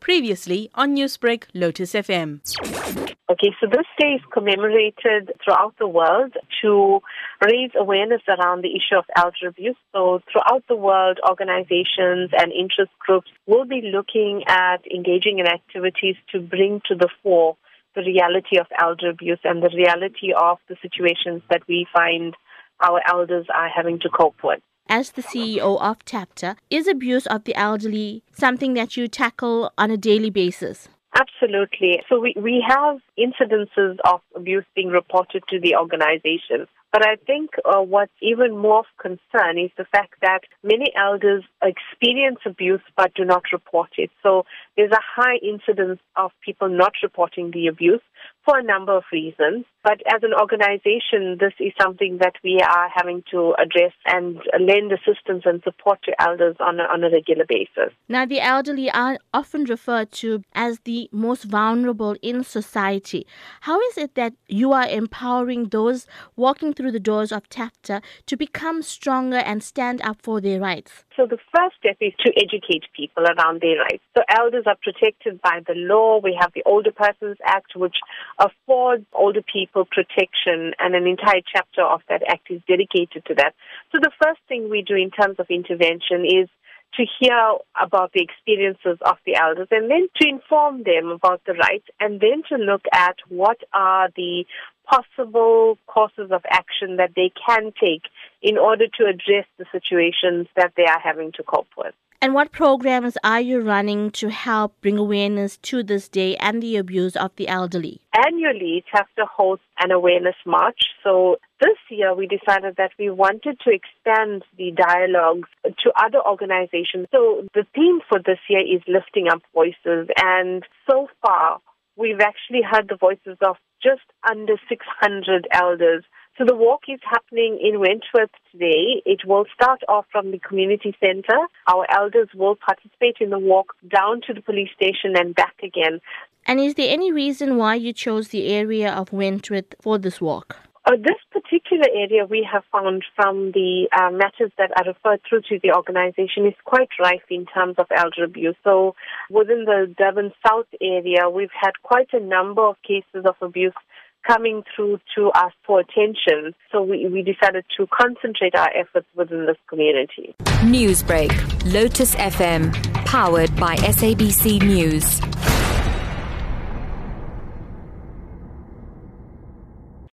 Previously on Newsbreak, Lotus FM. Okay, so this day is commemorated throughout the world to raise awareness around the issue of elder abuse. So throughout the world, organizations and interest groups will be looking at engaging in activities to bring to the fore the reality of elder abuse and the reality of the situations that we find our elders are having to cope with as the CEO of TAFTA, is abuse of the elderly something that you tackle on a daily basis? Absolutely. So we, we have incidences of abuse being reported to the organization. But I think uh, what's even more of concern is the fact that many elders experience abuse but do not report it. So there's a high incidence of people not reporting the abuse for a number of reasons. But as an organization, this is something that we are having to address and lend assistance and support to elders on a, on a regular basis. Now, the elderly are often referred to as the most vulnerable in society. How is it that you are empowering those walking through the doors of TAFTA to become stronger and stand up for their rights? So the first step is to educate people around their rights. So elders are protected by the law. We have the Older Persons Act, which affords older people protection, and an entire chapter of that act is dedicated to that. So the first thing we do in terms of intervention is to hear about the experiences of the elders and then to inform them about the rights and then to look at what are the possible courses of action that they can take in order to address the situations that they are having to cope with. And what programs are you running to help bring awareness to this day and the abuse of the elderly? Annually, TAFTA hosts an awareness march. So this year we decided that we wanted to expand the dialogues to other organizations. So the theme for this year is lifting up voices. And so far, we've actually heard the voices of just under 600 elders so the walk is happening in Wentworth today. It will start off from the community center. Our elders will participate in the walk down to the police station and back again. And is there any reason why you chose the area of Wentworth for this walk? Uh, this particular area we have found from the uh, matters that are referred through to the organization is quite rife in terms of elder abuse. So within the Durban South area, we've had quite a number of cases of abuse coming through to us for attention. So we, we decided to concentrate our efforts within this community. Newsbreak, Lotus FM, powered by SABC News.